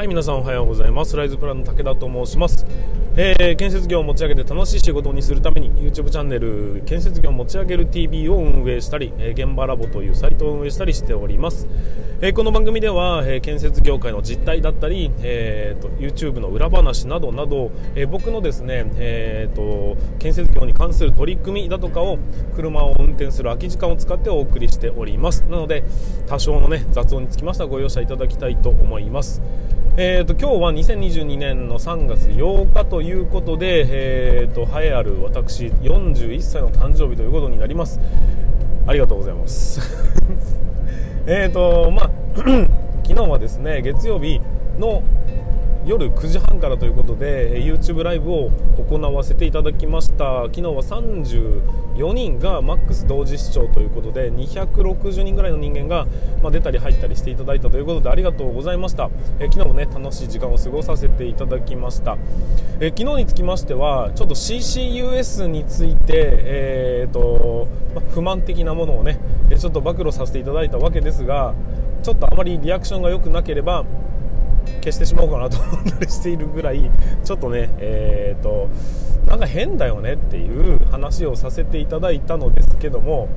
はい皆さんおはようございます。ライズプランの武田と申します、えー、建設業を持ち上げて楽しい仕事にするために YouTube チャンネル建設業を持ち上げる TV を運営したり、えー、現場ラボというサイトを運営したりしております、えー、この番組では、え建設業界の実態だったり、えーと、YouTube の裏話などなど、え僕のですね、えーと、建設業に関する取り組みだとかを車を運転する空き時間を使ってお送りしております。なので多少のね雑音につきましてはご容赦いただきたいと思います。えーと、今日は2022年の3月8日といういうことで、えーと、栄えある私41歳の誕生日ということになります。ありがとうございます。えっとまあ 昨日はですね月曜日の夜9時半からということで YouTube ライブを行わせていただきました。昨日は34人がマックス同時視聴ということで260人ぐらいの人間が、ま出たり入ったりしていただいたということでありがとうございました。え昨日もね楽しい時間を過ごさせていただきました。え昨日につきましてはちょっと CCUS について、えーとま不満的なものをねちょっと暴露させていただいたわけですがちょっとあまりリアクションが良くなければ消してしまおうかなと思ったりしているぐらいちょっとねえーとなんか変だよねっていう話をさせていただいたのですけども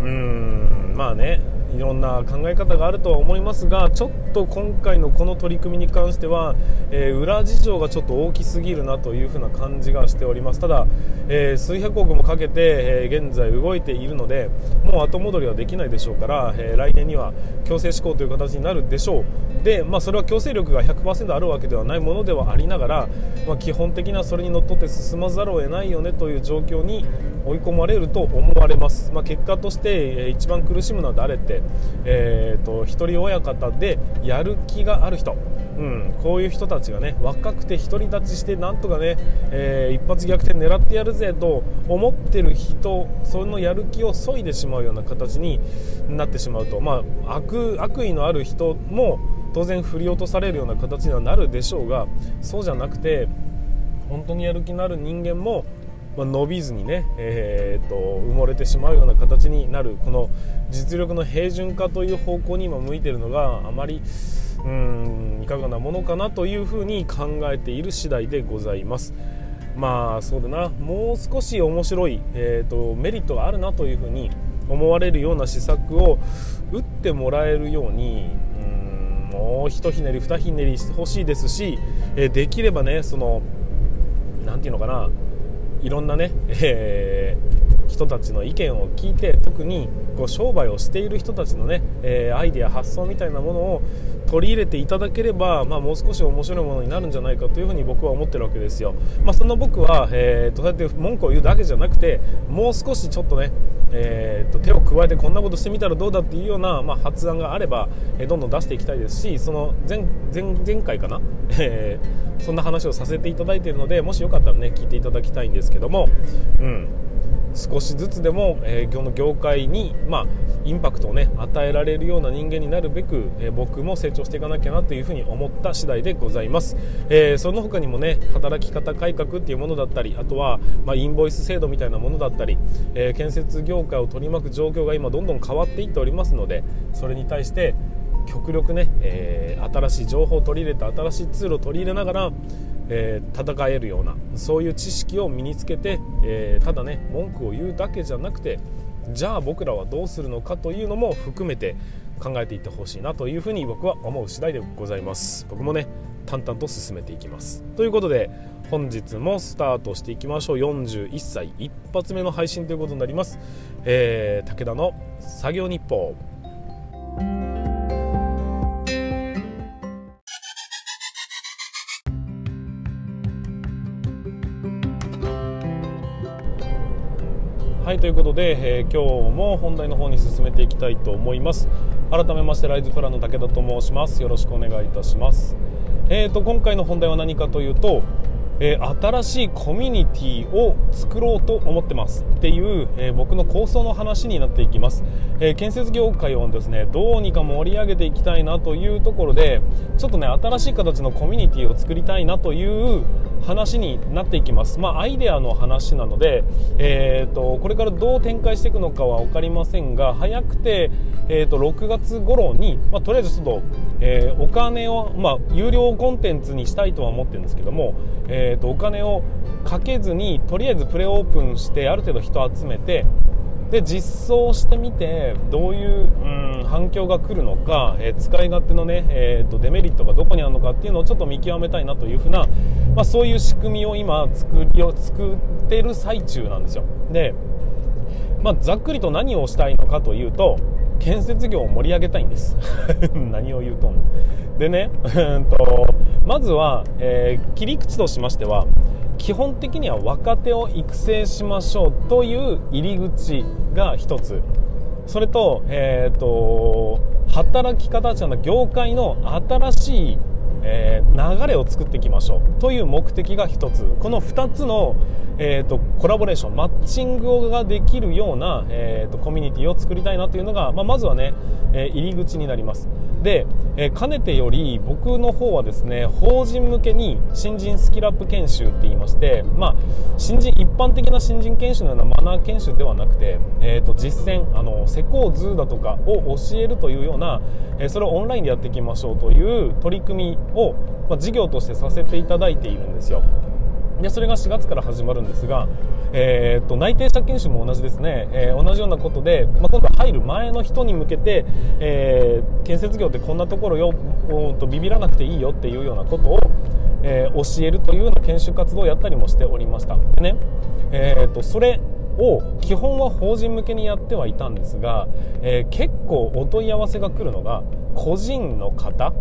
うーんまあねいろんな考え方があるとは思いますがちょっと今回のこの取り組みに関しては、えー、裏事情がちょっと大きすぎるなというふうな感じがしております。ただ、えー、数百億もかけて、えー、現在動いているのでもう後戻りはできないでしょうから、え来年には強制施行という形になるでしょう。で、まあ、それは強制力が100%あるわけではないものではありながら、まあ、基本的なそれにのっとって進まざるを得ないよねという状況に追い込まれると思われます、まあ、結果として、え一番苦しむのは誰って、えーと、一人親方でやる気がある人、うん、こういう人たちがね若くて独り立ちしてなんとかね、えー、一発逆転狙ってやるぜと思ってる人そのやる気を削いでしまうような形になってしまうと、まあ、悪悪意のある人も当然振り落とされるような形にはなるでしょうがそうじゃなくて本当にやる気のある人間もまあ、伸びずにね、えー、と埋もれてしまうような形になるこの実力の平準化という方向に今向いているのがあまりうんいかがなものかなというふうに考えている次第でございます。まあそうだなもう少し面白い、えーと、メリットがあるなというふうに思われるような施策を打ってもらえるようにうんもうひとひねり二ひねりしてほしいですし、え、できればねその何て言うのかないろんなね、えー、人たちの意見を聞いて特にこう商売をしている人たちのね、えー、アイデア発想みたいなものを取り入れていただければ、まあ、もう少し面白いものになるんじゃないかというふうに僕は思ってるわけですよ、まあ、その僕は、えーと、そうやって文句を言うだけじゃなくてもう少しちょっとね、えーと、手を加えてこんなことしてみたらどうだっていうような、まあ、発案があれば、えー、どんどん出していきたいですしその前前前回かな、えーそんな話をさせていただいているのでもしよかったらね聞いていただきたいんですけども、うん、少しずつでも、えー、の業界に、まあ、インパクトをね与えられるような人間になるべく、えー、僕も成長していかなきゃなというふうに思った次第でございます、えー、その他にもね働き方改革っていうものだったりあとは、まあ、インボイス制度みたいなものだったり、え建設業界を取り巻く状況が今どんどん変わっていっておりますのでそれに対して極力ね、えー、新しい情報を取り入れて新しいツールを取り入れながら、えー、戦えるようなそういう知識を身につけて、えー、ただね文句を言うだけじゃなくてじゃあ僕らはどうするのかというのも含めて考えていってほしいなというふうに僕は思う次第でございます。僕もね淡々と進めていきます。ということで本日もスタートしていきましょう。41歳一発目の配信ということになります、えー、武田の作業日報。はいということで、えー、今日も本題の方に進めていきたいと思います。改めましてライズプランの武田と申します。よろしくお願いいたします。えーと今回の本題は何かというとえー、新しいコミュニティを作ろうと思ってますっていう、えー、僕の構想の話になっていきます、えー、建設業界をですねどうにか盛り上げていきたいなというところでちょっとね新しい形のコミュニティを作りたいなという話になっていきます。まあアイデアの話なので、えーと、これからどう展開していくのかは分かりませんが早くて、えーと、6月頃に、まあ、とりあえずちょっと、えお金を、まあ、有料コンテンツにしたいとは思ってるんですけども、ええーと、お金をかけずにとりあえずプレオープンしてある程度人集めてで実装してみてどういう、うん、反響が来るのか、えー、使い勝手のね、えーと、デメリットがどこにあるのかっていうのをちょっと見極めたいなというふうな、まあ、そういう仕組みを今作りを作ってる最中なんですよ。で、まあ、ざっくりと何をしたいのかというと建設業を盛り上げたいんです。何を言うとんでねとまずは、えー、切り口としましては基本的には若手を育成しましょうという入り口が一つ。それと,、えーと、働き方じゃな業界の新しいえー、流れを作っていきましょうという目的が1つ。この2つの、えーと、コラボレーションマッチングができるような、えーと、コミュニティを作りたいなというのが、まあ、まずはね、えー、入り口になります。で、えー、かねてより僕の方はですね法人向けに新人スキルアップ研修って言いまして、まあ、新人一般的な新人研修のようなマナー研修ではなくて、えーと、実践あの施工図だとかを教えるというような、えそれをオンラインでやっていきましょうという取り組みを、まあ、事業としてさせていただいているんですよ。でそれが4月から始まるんですが、えー、と内定者研修も同じですね、えー、同じようなことで、まあ、今度入る前の人に向けて、えー、建設業ってこんなところよとビビらなくていいよっていうようなことを、えー、教えるというような研修活動をやったりもしておりました。でね、えー、とそれを基本は法人向けにやってはいたんですが、えー、結構お問い合わせが来るのが個人の方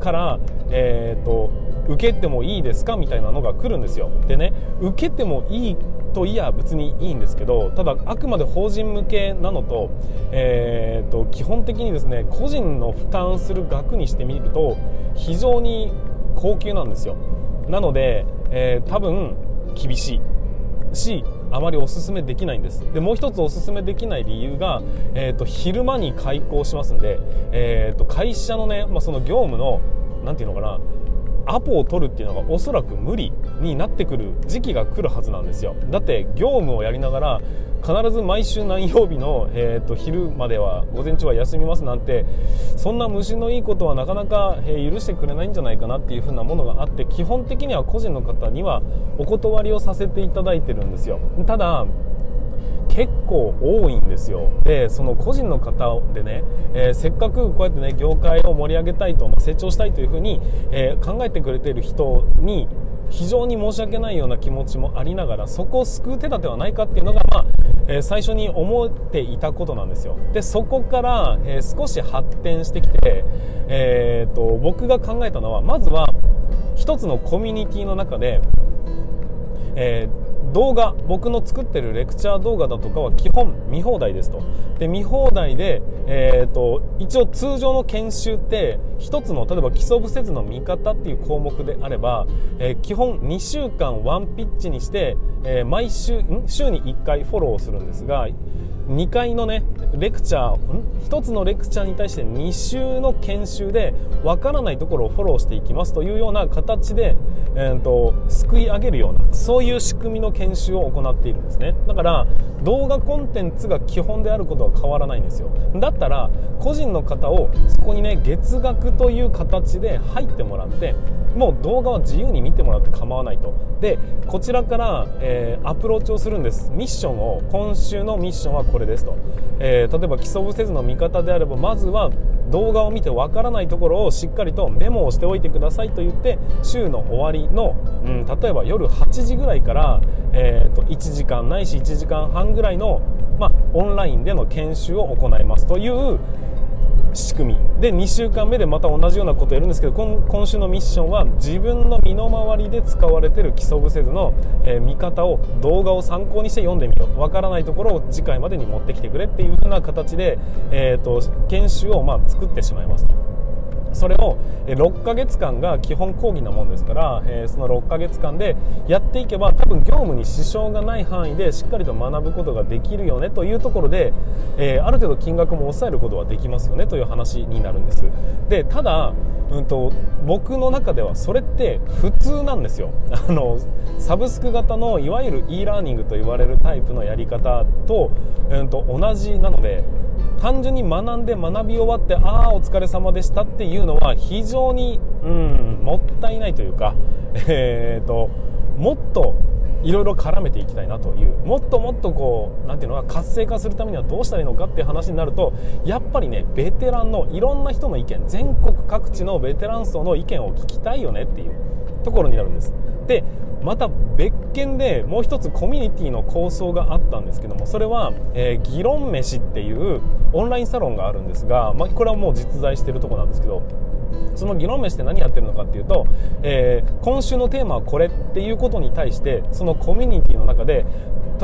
から、えーと、受けてもいいですかみたいなのが来るんですよ。でね受けてもいいといや別にいいんですけどただあくまで法人向けなのと,、えーと、基本的にですね個人の負担する額にしてみると非常に高級なんですよ。なので、えー、多分厳しい。しあまりおすすめできないんです。でもう一つおすすめできない理由が、えーと、昼間に開校しますんで、えーと、会社のね、まあ、その業務の何て言うのかなアポを取るっていうのがおそらく無理になってくる時期が来るはずなんですよ。だって業務をやりながら必ず毎週何曜日の、えーと、昼までは午前中は休みますなんてそんな虫のいいことはなかなか、え、許してくれないんじゃないかなっていう風なものがあって基本的には個人の方にはお断りをさせていただいてるんですよ。ただ結構多いんですよ。でその個人の方でね、えー、せっかくこうやってね業界を盛り上げたいと、成長したいというふうに、えー、考えてくれている人に非常に申し訳ないような気持ちもありながらそこを救う手立てはないかっていうのが、まあえー、最初に思っていたことなんですよ。でそこから、えー、少し発展してきて、えーと、僕が考えたのはまずは一つのコミュニティの中で、えー動画僕の作ってるレクチャー動画だとかは基本見放題ですと。で見放題で、えーと、一応通常の研修って1つの例えば基礎不設の見方っていう項目であれば、えー、基本2週間ワンピッチにして、えー、毎週週に1回フォローするんですが2回のねレクチャー1つのレクチャーに対して2週の研修でわからないところをフォローしていきますというような形で、えーと、すくい上げるようなそういう仕組みの研修を行っているんですね。だから動画コンテンツが基本であることは変わらないんですよ。だったら個人の方をそこにね月額という形で入ってもらってもう動画は自由に見てもらって構わないと。でこちらから、えー、アプローチをするんです。ミッションを今週のミッションはこれですと、えー、例えば基礎不せずの見方であればまずは動画を見てわからないところをしっかりとメモをしておいてくださいと言って週の終わりの、うん、例えば夜8時ぐらいから、えー、と1時間ないし1時間半ぐらいの、まあ、オンラインでの研修を行いますという仕組みで2週間目でまた同じようなことをやるんですけど今週のミッションは自分の身の回りで使われてる基礎伏せずの、えー、見方を動画を参考にして読んでみようわからないところを次回までに持ってきてくれっていう風な形で、えーと、研修をま作ってしまいますと。それを6ヶ月間が基本講義なもんですから、えー、その6ヶ月間でやっていけば多分業務に支障がない範囲でしっかりと学ぶことができるよねというところで、え、ある程度金額も抑えることはできますよねという話になるんです。でただ、うんと、僕の中ではそれって普通なんですよ。あのサブスク型のいわゆる e ラーニングと言われるタイプのやり方と,、うんと同じなので単純に学んで学び終わってああお疲れ様でしたっていうのは非常に、うん、もったいないというか、えーと、もっといろいろ絡めていきたいなというもっともっとこう何ていうのか活性化するためにはどうしたらいいのかっていう話になるとやっぱりねベテランのいろんな人の意見全国各地のベテラン層の意見を聞きたいよねっていうところになるんです。でまた別件でもう一つコミュニティの構想があったんですけどもそれは、えー、議論飯っていうオンラインサロンがあるんですが、まあ、これはもう実在してるとこなんですけどその議論飯って何やってるのかっていうと、えー、今週のテーマはこれっていうことに対してそのコミュニティの中で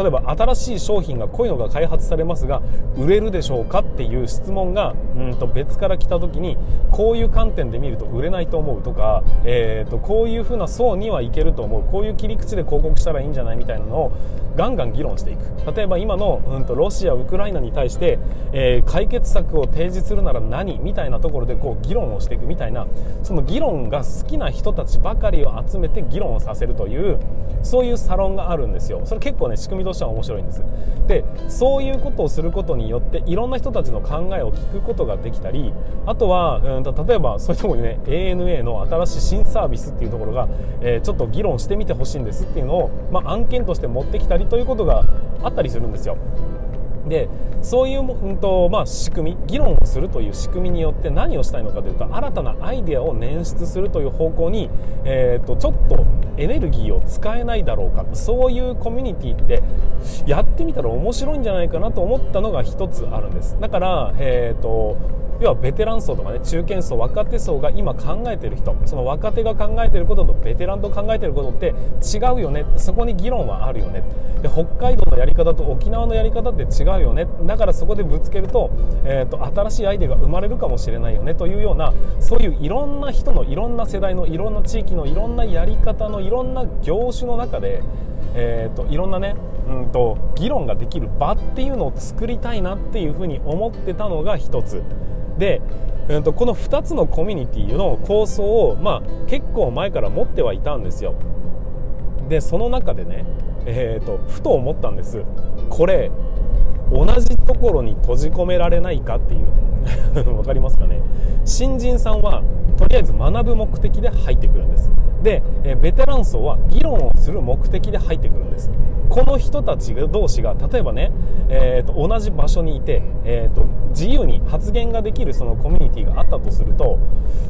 例えば新しい商品がこういうのが開発されますが売れるでしょうかっていう質問がうんと別から来た時にこういう観点で見ると売れないと思うとか、えー、とこういうふうな層にはいけると思う。こういう切り口で広告したらいいんじゃないみたいなのをガンガン議論していく。例えば今の、うん、とロシア、ウクライナに対して、えー、解決策を提示するなら何みたいなところでこう議論をしていくみたいなその議論が好きな人たちばかりを集めて議論をさせるというそういうサロンがあるんですよ。それ結構ね仕組みとしては面白いんです。でそういうことをすることによっていろんな人たちの考えを聞くことができたりあとは、うんと、例えばそういうとこにね ANA の新しい新サービスっていうところが、えー、ちょっと議論してみてほしいんですっていうのを、まあ、案件として持ってきたりということがあったりするんですよ。でそういう、うんとまあ、仕組み議論をするという仕組みによって何をしたいのかというと新たなアイデアを捻出するという方向に、えーと、ちょっとエネルギーを使えないだろうかそういうコミュニティってやってみたら面白いんじゃないかなと思ったのが一つあるんです。だから、えーと要はベテラン層とかね中堅層若手層が今考えてる人その若手が考えてることとベテランと考えてることって違うよねそこに議論はあるよね。で北海道のやり方と沖縄のやり方って違うよね。だからそこでぶつけると,、えーと、新しいアイデアが生まれるかもしれないよね。というようなそういういろんな人のいろんな世代のいろんな地域のいろんなやり方のいろんな業種の中で、えーと、といろんなねうんと議論ができる場っていうのを作りたいなっていうふうに思ってたのが一つ。で、えー、とこの2つのコミュニティの構想を、まあ、結構前から持ってはいたんですよ。でその中でね、えーと、ふと思ったんです。これ同じところに閉じ込められないかっていう。分かりますかね？新人さんはとりあえず学ぶ目的で入ってくるんです。で、ベテラン層は議論をする目的で入ってくるんです。この人たち同士が例えばね、えーと、同じ場所にいて、えーと、自由に発言ができるそのコミュニティがあったとすると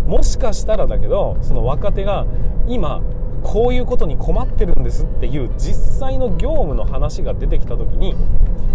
もしかしたらだけどその若手が今こういうことに困ってるんですっていう実際の業務の話が出てきた時に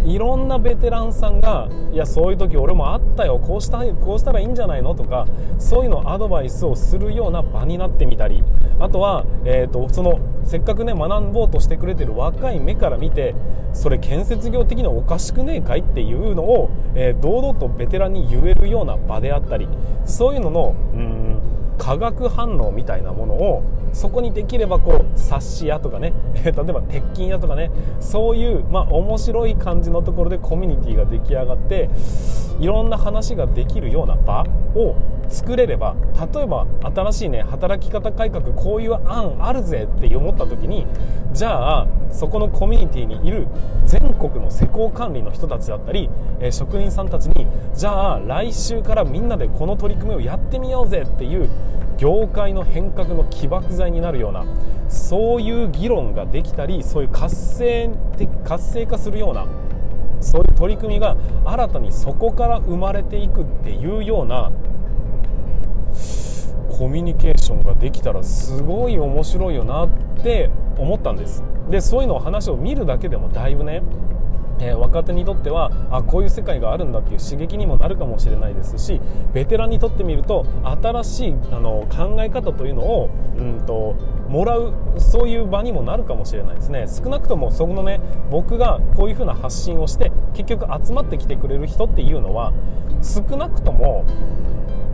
いろんなベテランさんがいやそういう時俺もあったよこうしたこうしたらいいんじゃないのとかそういうのアドバイスをするような場になってみたりあとは、えーと、そのせっかくね学ぼうとしてくれてる若い目から見てそれ建設業的にはおかしくねえかいっていうのを、えー、堂々とベテランに言えるような場であったりそういうののうん化学反応みたいなものをそこにできればこう冊子屋とかね 例えば鉄筋屋とかねそういうまあ面白い感じのところでコミュニティが出来上がっていろんな話ができるような場を作れれば例えば新しいね働き方改革こういう案あるぜって思った時にじゃあそこのコミュニティにいる全国の施工管理の人たちだったり、えー、職人さんたちにじゃあ来週からみんなでこの取り組みをやってみようぜっていう業界の変革の起爆剤になるようなそういう議論ができたりそういう活性活性化するようなそういう取り組みが新たにそこから生まれていくっていうようなコミュニケーションができたらすごい面白いよなって思ったんです。でそういうのを話を見るだけでもだいぶねえー、若手にとってはあこういう世界があるんだっていう刺激にもなるかもしれないですしベテランにとってみると新しいあの考え方というのを、うんと、もらうそういう場にもなるかもしれないですね。少なくともそこのね僕がこういうふうな発信をして結局集まってきてくれる人っていうのは少なくとも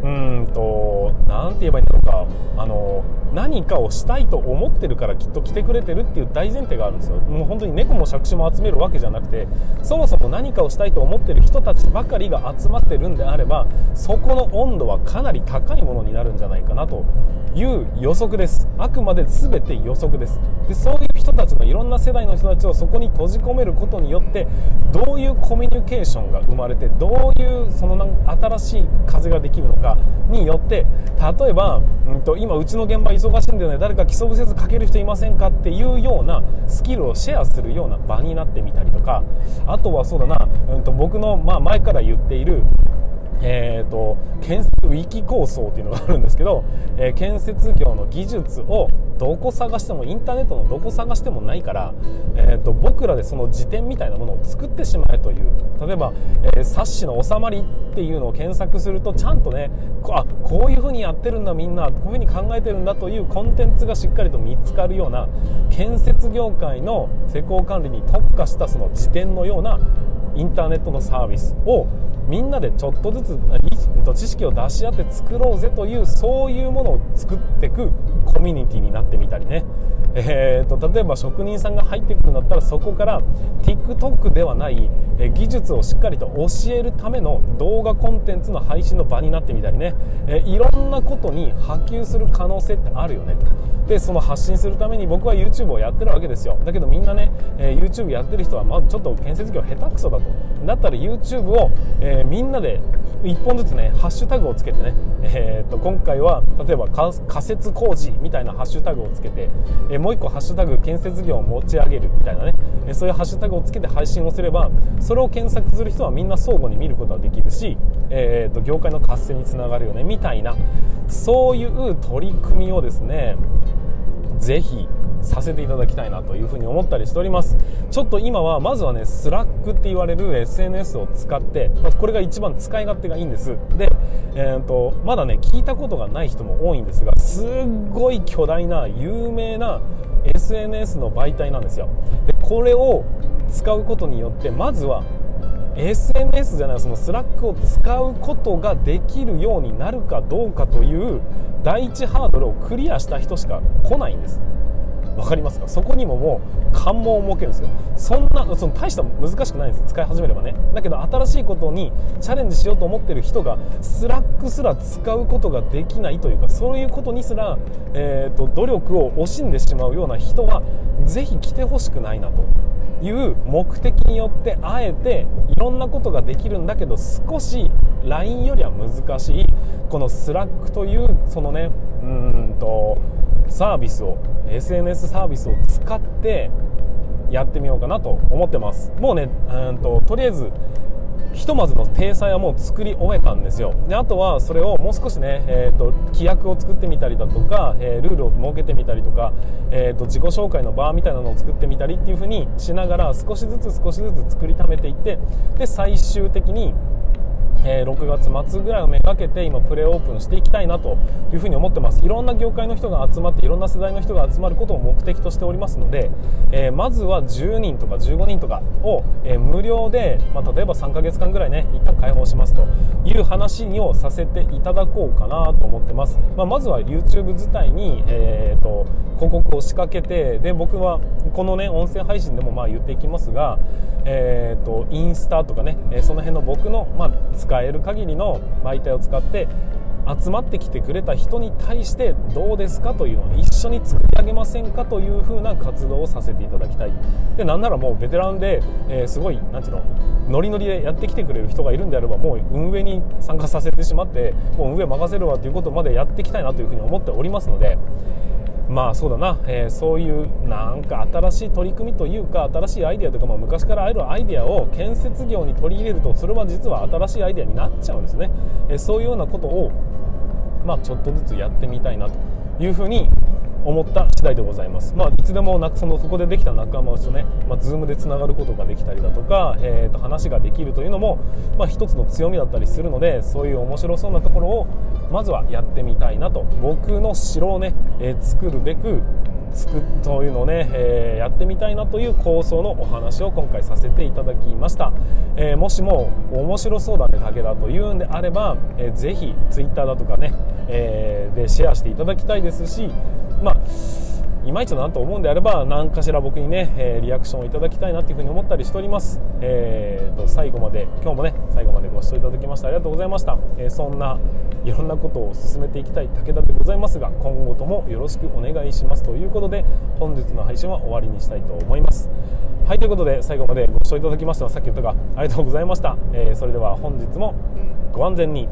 うんと何て言えばいいんだろうかあの何かをしたいと思ってるからきっと来てくれてるっていう大前提があるんですよ。もう本当に猫も杓子も集めるわけじゃなくてそもそも何かをしたいと思ってる人たちばかりが集まってるんであればそこの温度はかなり高いものになるんじゃないかなという予測です。あくまで全て予測です。でそういう人たちのいろんな世代の人たちをそこに閉じ込めることによってどういうコミュニケーションが生まれてどういうその新しい風ができるのかによって例えば、うんと、今うちの現場忙しいんだよね。誰か基礎不説かける人いませんかっていうようなスキルをシェアするような場になってみたりとか。あとはそうだな、うんと、僕の、まあ、前から言っているえーと、建設ウィキ構想っていうのがあるんですけど、えー、建設業の技術をどこ探してもインターネットのどこ探してもないから、えーと、僕らでその辞典みたいなものを作ってしまえという例えば、えー、冊子の収まりっていうのを検索するとちゃんとねあこういうふうにやってるんだみんなこういうふうに考えてるんだというコンテンツがしっかりと見つかるような建設業界の施工管理に特化したその辞典のようなインターネットのサービスをみんなでちょっとずつ知識を出し合って作ろうぜというそういうものを作っていくコミュニティになってみたりね、えーと、例えば職人さんが入ってくるんだったらそこから TikTok ではない技術をしっかりと教えるための動画コンテンツの配信の場になってみたりね、え、いろんなことに波及する可能性ってあるよねと。でその発信するために僕は YouTube をやってるわけですよ。だけどみんなね、えー、YouTube やってる人はまちょっと建設業下手くそだと。だったら YouTube を、え、えみんなで1本ずつねハッシュタグをつけてね、えー、と今回は例えば仮設工事みたいなハッシュタグをつけて、えー、もう1個ハッシュタグ建設業を持ち上げるみたいなね、え、そういうハッシュタグをつけて配信をすればそれを検索する人はみんな相互に見ることができるし、えー、と業界の活性につながるよねみたいなそういう取り組みをですねぜひさせていただきたいなというふうに思ったりしております。ちょっと今はまずはね Slackって言われる SNS を使って、まこれが一番使い勝手がいいんです。で、えーと、まだね聞いたことがない人も多いんですがすっごい巨大な有名な SNS の媒体なんですよ。でこれを使うことによってまずは SNS じゃないその Slackを使うことができるようになるかどうかという第一ハードルをクリアした人しか来ないんです。分かりますか？そこにももう関門を設けるんですよ。そんなその大した難しくないんです。使い始めればね。だけど新しいことにチャレンジしようと思ってる人が Slackすら使うことができないというかそういうことにすら、えーと、努力を惜しんでしまうような人はぜひ来てほしくないなという目的によってあえていろんなことができるんだけど少し LINE よりは難しい。この Slack というそのねうんとサービスを SNS サービスを使ってやってみようかなと思ってます。もうねうんととりあえずひとまずの体裁はもう作り終えたんですよ。であとはそれをもう少しね、えーと、規約を作ってみたりだとか、えー、ルールを設けてみたりとか、えーと、自己紹介の場みたいなのを作ってみたりっていう風にしながら少しずつ少しずつ作りためていってで最終的にえー、6月末ぐらいをめがけて今プレオープンしていきたいなというふに思ってます。いろんな業界の人が集まっていろんな世代の人が集まることを目的としておりますので、えー、まずは10人とか15人とかを、えー、無料で、まあ、例えば3ヶ月間ぐらいね一旦開放しますという話をさせていただこうかなと思ってます、まあ、まずは YouTube 自体に、えーと、広告を仕掛けてで僕はこのね音声配信でもまあ言っていきますが、えーと、インスタとかね、その辺の僕の、まあ、使える限りの媒体を使って集まってきてくれた人に対してどうですかというのを一緒に作り上げませんかという風な活動をさせていただきたい。でなんならもうベテランで、えー、すごいなんていうのノリノリでやってきてくれる人がいるんであればもう運営に参加させてしまってもう運営任せるわということまでやっていきたいなというふうに思っておりますのでまあそうだな、えー、そういうなんか新しい取り組みというか新しいアイデアとか、まあ、昔からあるアイデアを建設業に取り入れるとそれは実は新しいアイデアになっちゃうんですね、えー、そういうようなことを、まあ、ちょっとずつやってみたいなというふうに思った次第でございます、まあ、いつでもなそのそこでできた仲間とね、まあ、Zoom でつながることができたりだとか、えー、と話ができるというのも、まあ、一つの強みだったりするのでそういう面白そうなところをまずはやってみたいなと僕の城をね、えー、作るべくつくというのをね、えー、やってみたいなという構想のお話を今回させていただきました、えー、もしも面白そうだね武田というんであれば、えー、ぜひ Twitter だとかね、えー、でシェアしていただきたいですしまあいまいちだなと思うんであれば何かしら僕にね、え、リアクションをいただきたいなというふうに思ったりしております、えーと、最後まで今日もね最後までご視聴いただきましてありがとうございました、えー、そんないろんなことを進めていきたい武田でございますが今後ともよろしくお願いします。ということで本日の配信は終わりにしたいと思います。はいということで最後までご視聴いただきましたさっき言ったがありがとうございました、えー、それでは本日もご安全に。